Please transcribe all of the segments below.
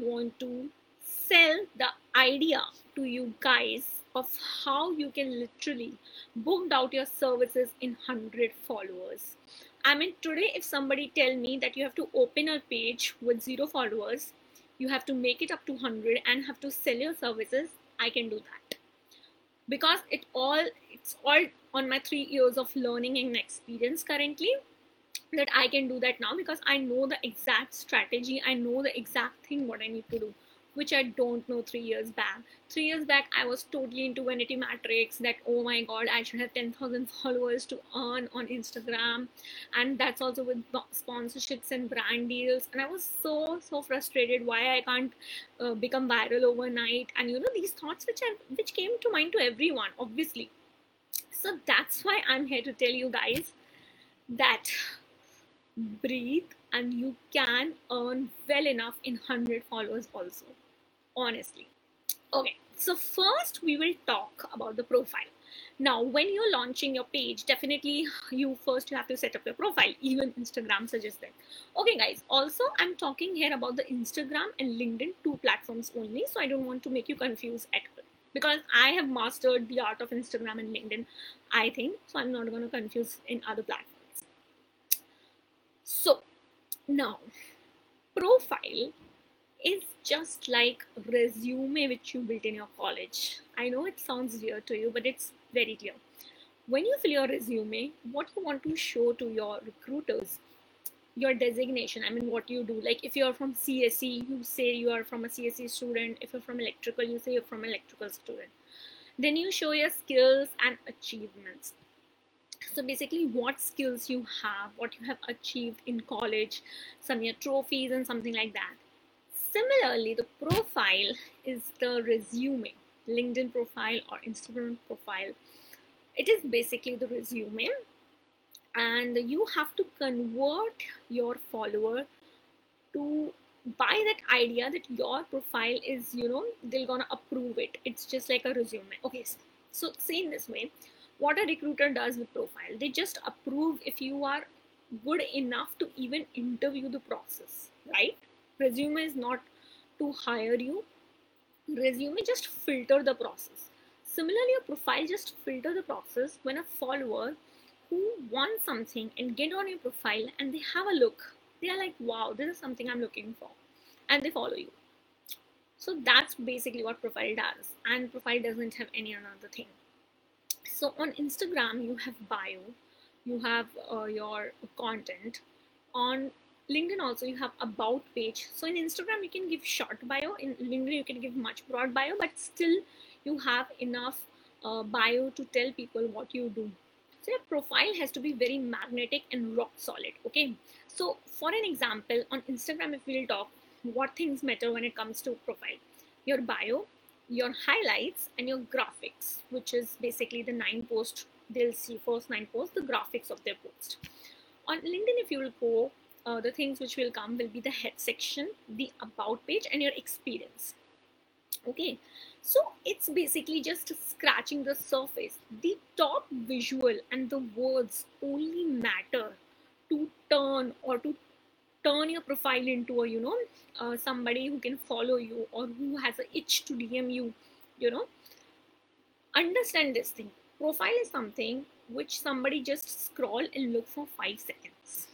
want to sell the idea to you guys of how you can literally book out your services in 100 followers. I mean today if somebody tell me that you have to open a page with zero followers you have to make it up to 100 and have to sell your services i can do that. Because it all it's all on my 3 years of learning and experience currently that i can do that now because i know the exact strategy i know the exact thing what i need to do which I don't know three years back. Three years back, I was totally into vanity metrics that, oh my god, I should have 10,000 followers to earn on Instagram. And that's also with sponsorships and brand deals. And I was so, so frustrated why I can't uh, become viral overnight. And you know, these thoughts which, I, which came to mind to everyone, obviously. So that's why I'm here to tell you guys that breathe and you can earn well enough in 100 followers also honestly. Okay, so first we will talk about the profile. Now, when you're launching your page, definitely you first you have to set up your profile. Even Instagram suggests that. Okay, guys. Also, I'm talking here about the Instagram and LinkedIn two platforms only, so I don't want to make you confused at all because I have mastered the art of Instagram and LinkedIn. I think so. I'm not going to confuse in other platforms. So now, profile is just like resume which you built in your college. I know it sounds weird to you, but it's very clear. When you fill your resume, what you want to show to your recruiters, your designation, I mean, what you do. Like if you're from CSE, you say you are from a CSE student. If you're from electrical, you say you're from electrical student. Then you show your skills and achievements. So basically, what skills you have, what you have achieved in college, some your trophies and something like that Similarly, the profile is the resume, LinkedIn profile or Instagram profile. It is basically the resume, and you have to convert your follower to buy that idea that your profile is, you know, they're gonna approve it. It's just like a resume. Okay, so say in this way, what a recruiter does with profile, they just approve if you are good enough to even interview the process, right? resume is not to hire you. Resume just filter the process. Similarly a profile just filter the process. When a follower who wants something and get on your profile and they have a look they are like wow this is something i'm looking for and they follow you. So that's basically what profile does and profile doesn't have any another thing so on instagram you have bio you have uh, your content. On linkedin also you have about page. So in instagram you can give short bio. In linkedin you can give much broad bio but still you have enough uh, bio to tell people what you do. So your profile has to be very magnetic and rock solid okay? So for an example on instagram if we'll talk what things matter when it comes to profile? Your bio your highlights and your graphics which is basically the nine post they'll see first nine posts the graphics of their post on linkedin if you will go uh, the things which will come will be the head section, the about page, and your experience. Okay, so it's basically just scratching the surface. The top visual and the words only matter to turn or to turn your profile into a you know uh, somebody who can follow you or who has an itch to DM you. You know, understand this thing. Profile is something which somebody just scroll and look for five seconds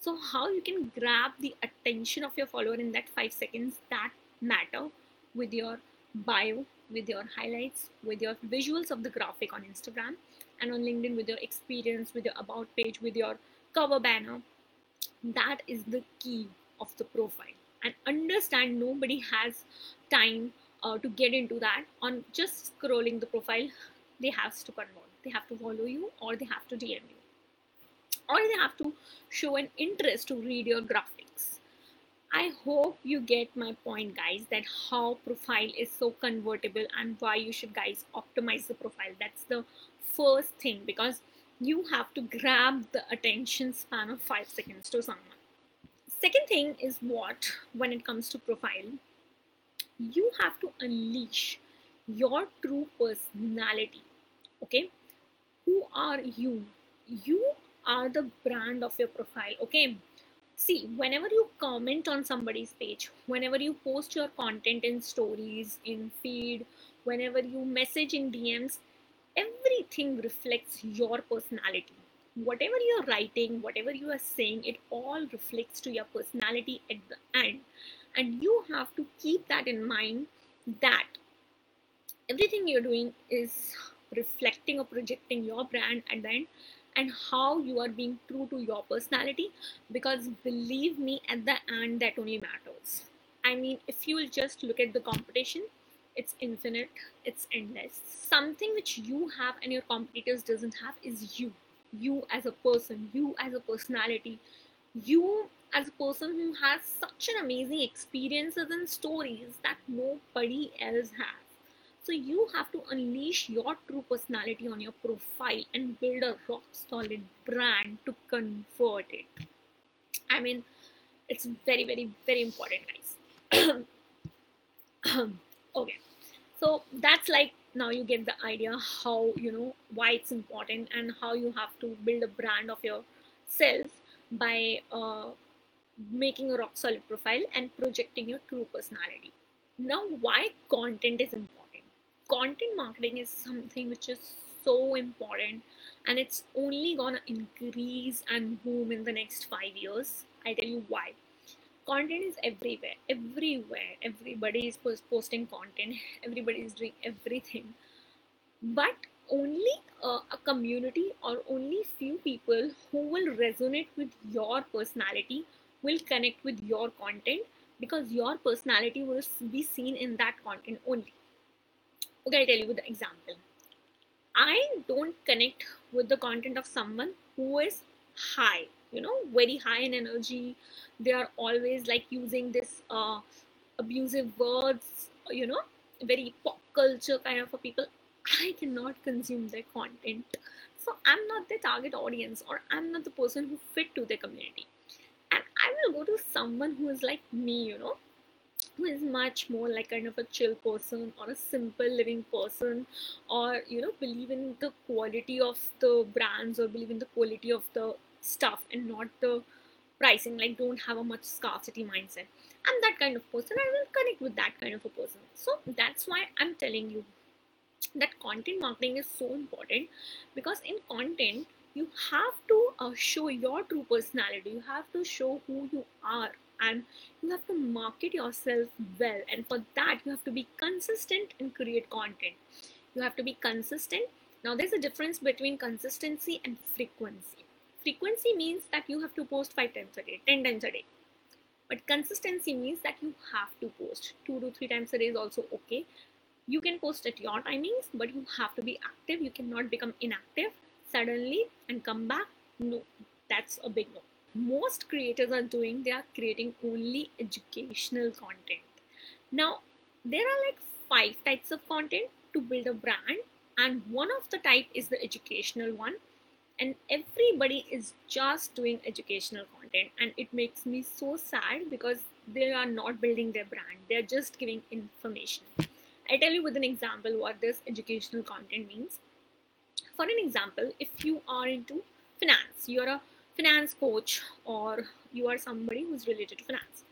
so how you can grab the attention of your follower in that five seconds that matter with your bio with your highlights with your visuals of the graphic on instagram and on linkedin with your experience with your about page with your cover banner that is the key of the profile and understand nobody has time uh, to get into that on just scrolling the profile they have to convert they have to follow you or they have to dm you or they have to show an interest to read your graphics. I hope you get my point guys that how profile is so convertible and why you should guys optimize the profile. That's the first thing because you have to grab the attention span of 5 seconds to someone. Second thing is what when it comes to profile you have to unleash your true personality. Okay? Who are you? You are the brand of your profile okay see whenever you comment on somebody's page whenever you post your content in stories in feed whenever you message in dms everything reflects your personality. Whatever you're writing whatever you are saying it all reflects to your personality at the end. And you have to keep that in mind that everything you're doing is reflecting or projecting your brand at the end and how you are being true to your personality. Because believe me at the end that only matters. I mean if you will just look at the competition it's infinite it's endless something which you have and your competitors doesn't have is you you as a person you as a personality you as a person who has such an amazing experiences and stories that nobody else has so you have to unleash your true personality on your profile and build a rock solid brand to convert it. I mean, it's very, very, very important, guys. Um, okay, so that's like now you get the idea how you know why it's important and how you have to build a brand of yourself by uh, making a rock solid profile and projecting your true personality. Now, why content is important? content marketing is something which is so important and it's only gonna increase and boom in the next five years i tell you why content is everywhere everywhere. Everybody is posting content everybody is doing everything. But only uh, a community or only few people who will resonate with your personality will connect with your content because your personality will be seen in that content only. Okay i'll tell you the example. I don't connect with the content of someone who is high you know very high in energy. They are always like using this uh, abusive words you know very pop culture kind of people. I cannot consume their content. So i'm not the target audience or i'm not the person who fit to the community. And i will go to someone who is like me you know who is much more like kind of a chill person or a simple living person or you know believe in the quality of the brands or believe in the quality of the stuff and not the pricing like don't have a much scarcity mindset. I'm that kind of person. I will connect with that kind of a person. So that's why i'm telling you that content marketing is so important because in content you have to uh, show your true personality. You have to show who you are and you have to market yourself well. And for that you have to be consistent and create content. You have to be consistent. Now there's a difference between consistency and frequency frequency means that you have to post 5 times a day 10 times a day. But consistency means that you have to post. 2 to 3 times a day is also okay. You can post at your timings but you have to be active. You cannot become inactive suddenly and come back. No that's a big no. Most creators are doing they are creating only educational content. Now there are like five types of content to build a brand and one of the type is the educational one and everybody is just doing educational content and it makes me so sad because they are not building their brand. They're just giving information. I tell you with an example what this educational content means. For an example if you are into finance you're a finance coach or you are somebody who's related to finance.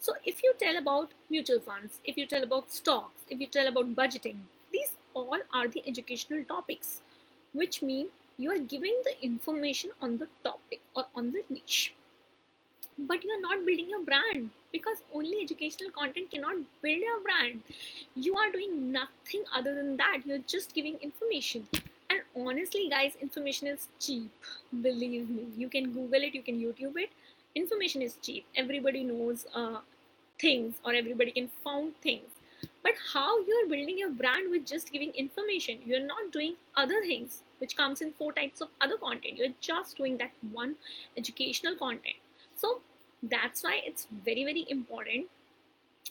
So if you tell about mutual funds, if you tell about stocks, if you tell about budgeting, these all are the educational topics, which mean you are giving the information on the topic or on the niche. But you are not building your brand because only educational content cannot build your brand. You are doing nothing other than that. You're just giving information. And honestly guys information is cheap. Believe me. You can google it. You can youtube it. Information is cheap. Everybody knows uh, things or everybody can found things. But how you're building your brand with just giving information? You're not doing other things which comes in four types of other content. You're just doing that one educational content. So that's why it's very very important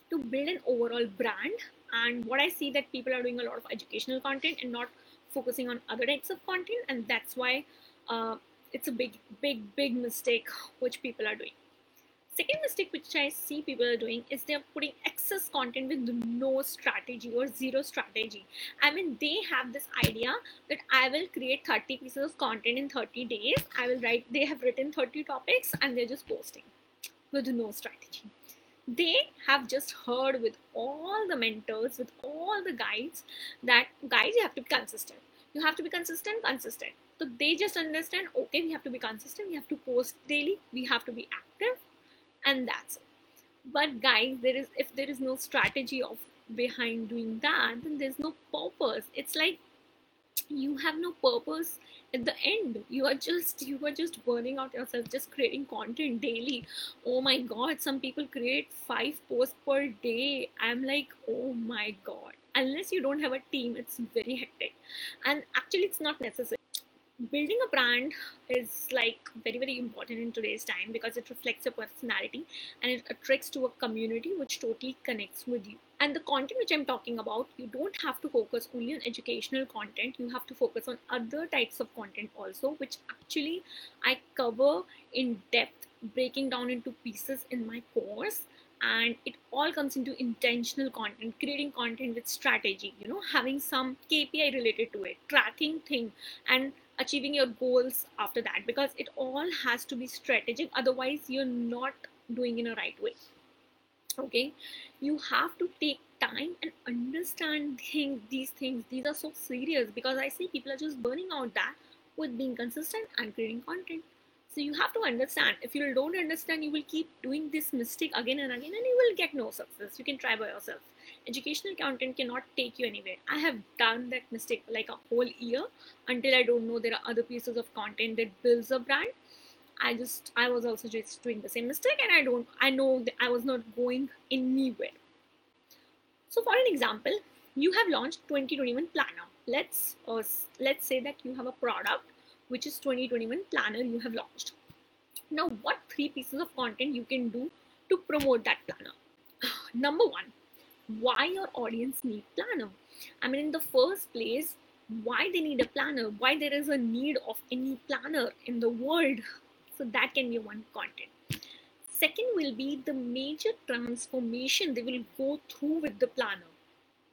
to build an overall brand. And what i see that people are doing a lot of educational content and not focusing on other types of content. And that's why uh, it's a big big big mistake which people are doing second mistake which i see people are doing is they're putting excess content with no strategy or zero strategy. I mean they have this idea that i will create 30 pieces of content in 30 days. I will write they have written 30 topics and they're just posting with no strategy. They have just heard with all the mentors with all the guides that guys you have to be consistent. You have to be consistent consistent. So they just understand okay we have to be consistent we have to post daily we have to be active and that's it. But guys there is if there is no strategy of behind doing that then there's no purpose. It's like you have no purpose at the end. You are just you are just burning out yourself just creating content daily. Oh my god some people create five posts per day. I'm like oh my god. Unless you don't have a team it's very hectic. And actually it's not necessary building a brand is like very very important in today's time because it reflects your personality and it attracts to a community which totally connects with you. And the content which i'm talking about you don't have to focus only on educational content. You have to focus on other types of content also which actually i cover in depth breaking down into pieces in my course. And it all comes into intentional content creating content with strategy you know having some kpi related to it tracking thing. And achieving your goals after that because it all has to be strategic otherwise you're not doing in a right way okay you have to take time and understand things, these things these are so serious because i see people are just burning out that with being consistent and creating content so you have to understand. If you don't understand, you will keep doing this mistake again and again, and you will get no success. You can try by yourself. Educational content cannot take you anywhere. I have done that mistake like a whole year until I don't know there are other pieces of content that builds a brand. I just I was also just doing the same mistake, and I don't I know I was not going anywhere. So for an example, you have launched 2021 planner. Let's uh, let's say that you have a product which is 2021 planner you have launched. Now, what three pieces of content you can do to promote that planner? Number one, why your audience need planner. I mean, in the first place, why they need a planner, why there is a need of any planner in the world. So that can be one content. Second will be the major transformation they will go through with the planner.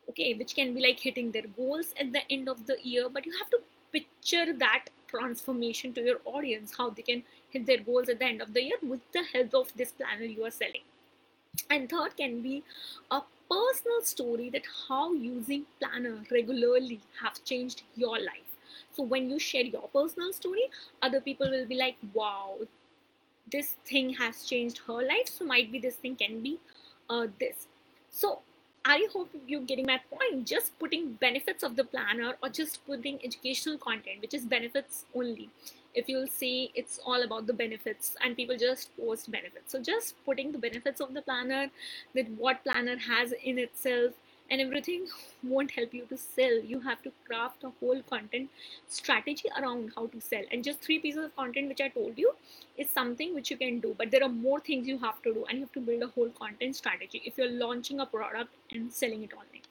Okay, which can be like hitting their goals at the end of the year, but you have to picture that transformation to your audience, how they can hit their goals at the end of the year with the help of this planner you are selling. And third can be a personal story that how using planner regularly have changed your life. So when you share your personal story, other people will be like, wow, this thing has changed her life. So might be this thing can be uh, this. So I hope you're getting my point. Just putting benefits of the planner or just putting educational content, which is benefits only. If you'll see, it's all about the benefits and people just post benefits. So just putting the benefits of the planner, that what planner has in itself, and everything won't help you to sell. You have to craft a whole content strategy around how to sell. And just three pieces of content which i told you is something which you can do but there are more things you have to do and you have to build a whole content strategy if you're launching a product and selling it online.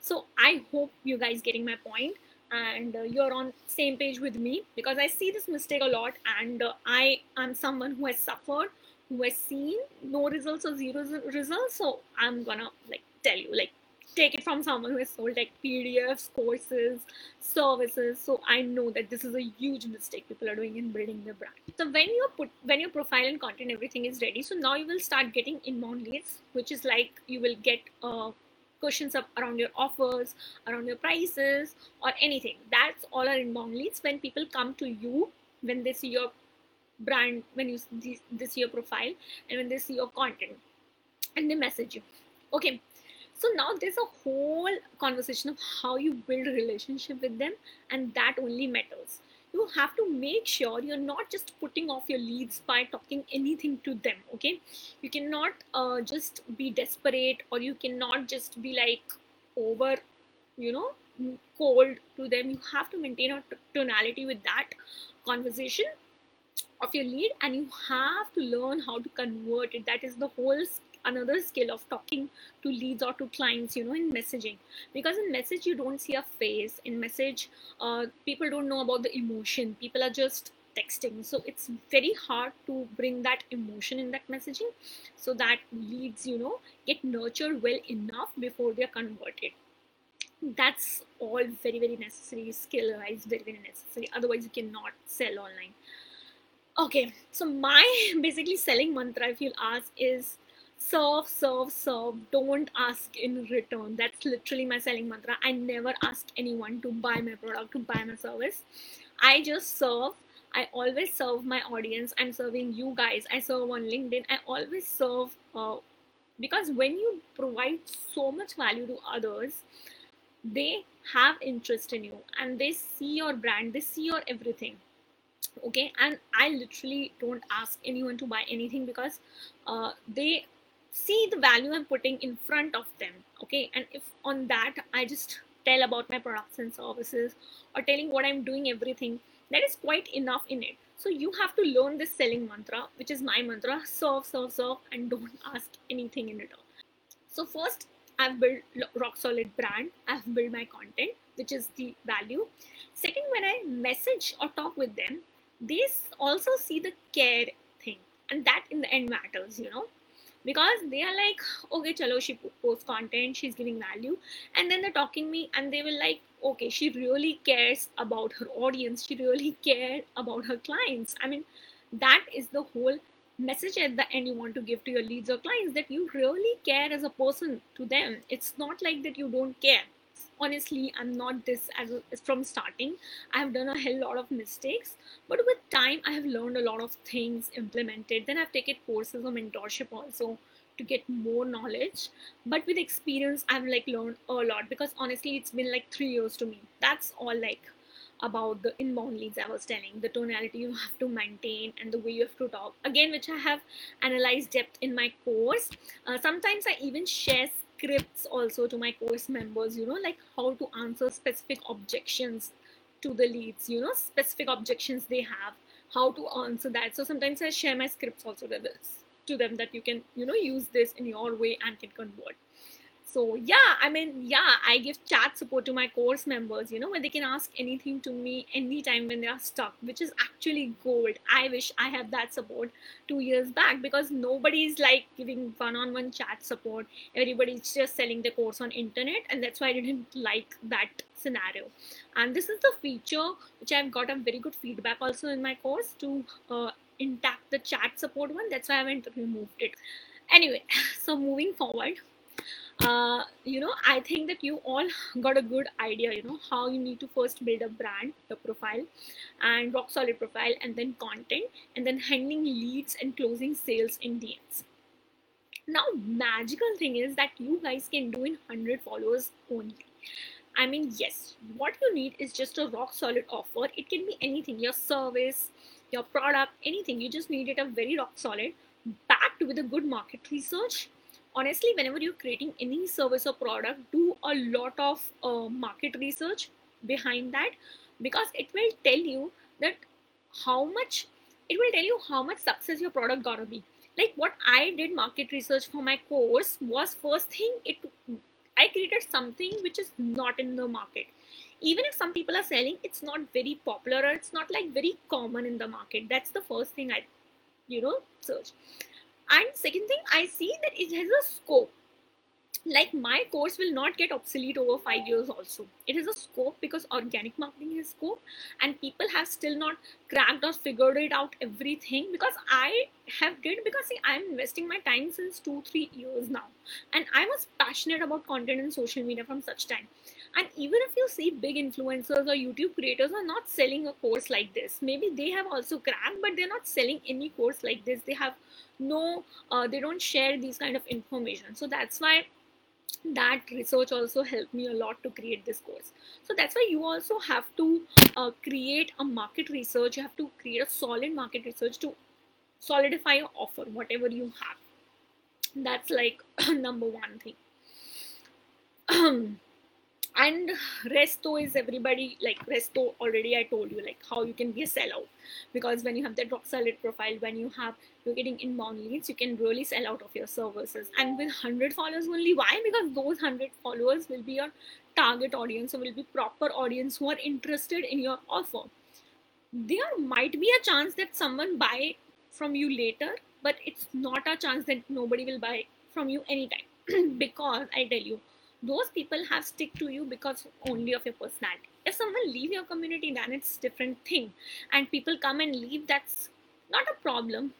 So i hope you guys getting my point and uh, you're on same page with me because i see this mistake a lot and uh, i am someone who has suffered who has seen no results or zero results so i'm gonna like tell you like take it from someone who has sold like PDFs, courses, services. So I know that this is a huge mistake people are doing in building their brand. So when you put when your profile and content everything is ready, so now you will start getting inbound leads, which is like you will get uh, questions up around your offers, around your prices, or anything. That's all are inbound leads when people come to you when they see your brand, when you they see your profile, and when they see your content, and they message you. Okay, so now there's a whole conversation of how you build a relationship with them and that only matters you have to make sure you're not just putting off your leads by talking anything to them okay? You cannot uh, just be desperate or you cannot just be like over you know cold to them. You have to maintain a tonality with that conversation of your lead and you have to learn how to convert it. That is the whole another skill of talking to leads or to clients you know in messaging. Because in message you don't see a face. In message uh, people don't know about the emotion. People are just texting. So it's very hard to bring that emotion in that messaging. So that leads you know get nurtured well enough before they're converted. That's all very very necessary. Skill wise very very necessary. Otherwise you cannot sell online. Okay, so my basically selling mantra, if you'll ask, is serve, serve, serve. Don't ask in return. That's literally my selling mantra. I never ask anyone to buy my product, to buy my service. I just serve. I always serve my audience. I'm serving you guys. I serve on LinkedIn. I always serve uh, because when you provide so much value to others, they have interest in you and they see your brand, they see your everything okay and i literally don't ask anyone to buy anything because uh, they see the value i'm putting in front of them okay? And if on that i just tell about my products and services or telling what i'm doing everything that is quite enough in it. So you have to learn this selling mantra which is my mantra serve serve serve and don't ask anything in return so first i've built rock solid brand. I've built my content which is the value. Second when i message or talk with them they also see the care thing and that in the end matters you know because they are like okay chalo she posts content she's giving value. And then they're talking me and they will like okay she really cares about her audience. She really cared about her clients. I mean that is the whole message at the end you want to give to your leads or clients that you really care as a person to them. It's not like that you don't care honestly i'm not this as from starting i have done a hell lot of mistakes but with time i have learned a lot of things implemented then i've taken courses of mentorship also to get more knowledge but with experience i've like learned a lot because honestly it's been like three years to me that's all like about the inbound leads I was telling, the tonality you have to maintain and the way you have to talk. Again, which I have analyzed depth in my course. Uh, sometimes I even share scripts also to my course members you know like how to answer specific objections to the leads you know specific objections they have how to answer that. So sometimes i share my scripts also to this to them that you can you know use this in your way and can convert so yeah i mean yeah i give chat support to my course members you know where they can ask anything to me anytime when they are stuck which is actually gold. I wish i had that support two years back because nobody is like giving one-on-one chat support. Everybody's just selling the course on internet and that's why i didn't like that scenario. And this is the feature which i've got a very good feedback also in my course to uh, intact the chat support one. That's why i haven't removed it. Anyway so moving forward uh, you know i think that you all got a good idea you know how you need to first build a brand the profile and rock solid profile and then content and then handling leads and closing sales in dms now magical thing is that you guys can do in 100 followers only. I mean yes what you need is just a rock solid offer. It can be anything your service your product anything. You just need it a very rock solid backed with a good market research honestly whenever you're creating any service or product do a lot of uh, market research behind that because it will tell you that how much it will tell you how much success your product gonna be. Like what i did market research for my course was first thing it i created something which is not in the market. Even if some people are selling it's not very popular or it's not like very common in the market. That's the first thing i you know search and second thing i see that it has a scope. Like my course will not get obsolete over five years also. It has a scope because organic marketing has scope and people have still not cracked or figured it out everything because i have did because see i'm investing my time since two three years now. And i was passionate about content and social media from such time and even if you see big influencers or youtube creators are not selling a course like this maybe they have also cracked but they're not selling any course like this. They have no uh, they don't share these kind of information. So that's why that research also helped me a lot to create this course. So that's why you also have to uh, create a market research. You have to create a solid market research to solidify your offer whatever you have. That's like number one thing and resto is everybody like resto already i told you like how you can be a sellout. Because when you have that rock solid profile when you have you're getting inbound leads you can really sell out of your services. And with 100 followers only why? Because those 100 followers will be your target audience or will be proper audience who are interested in your offer. There might be a chance that someone buy from you later but it's not a chance that nobody will buy from you anytime. Because i tell you those people have stick to you because only of your personality. If someone leave your community then it's different thing. And people come and leave that's not a problem.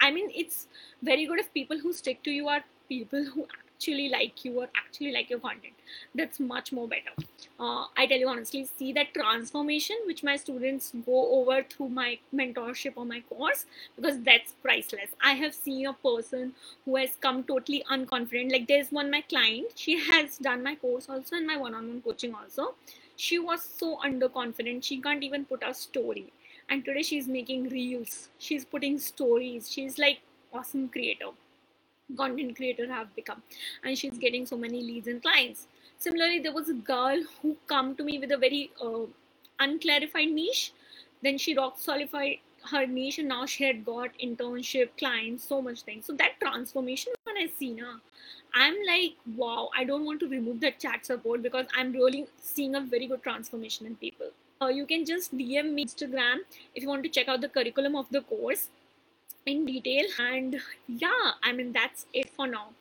I mean it's very good if people who stick to you are people who actually like you or actually like your content. That's much more better. Uh, i tell you honestly see that transformation which my students go over through my mentorship or my course because that's priceless. I have seen a person who has come totally unconfident. Like there's one my client she has done my course also and my one-on-one coaching also. She was so underconfident she can't even put a story. And today she's making reels. She's putting stories. She's like awesome creator content creator have become. And she's getting so many leads and clients. Similarly there was a girl who come to me with a very uh, unclarified niche. Then she rock solidified her niche and now she had got internship clients so much things. So that transformation when i see now. I'm like wow i don't want to remove that chat support because i'm really seeing a very good transformation in people. Uh, you can just dm me instagram if you want to check out the curriculum of the course in detail and yeah i mean that's it for now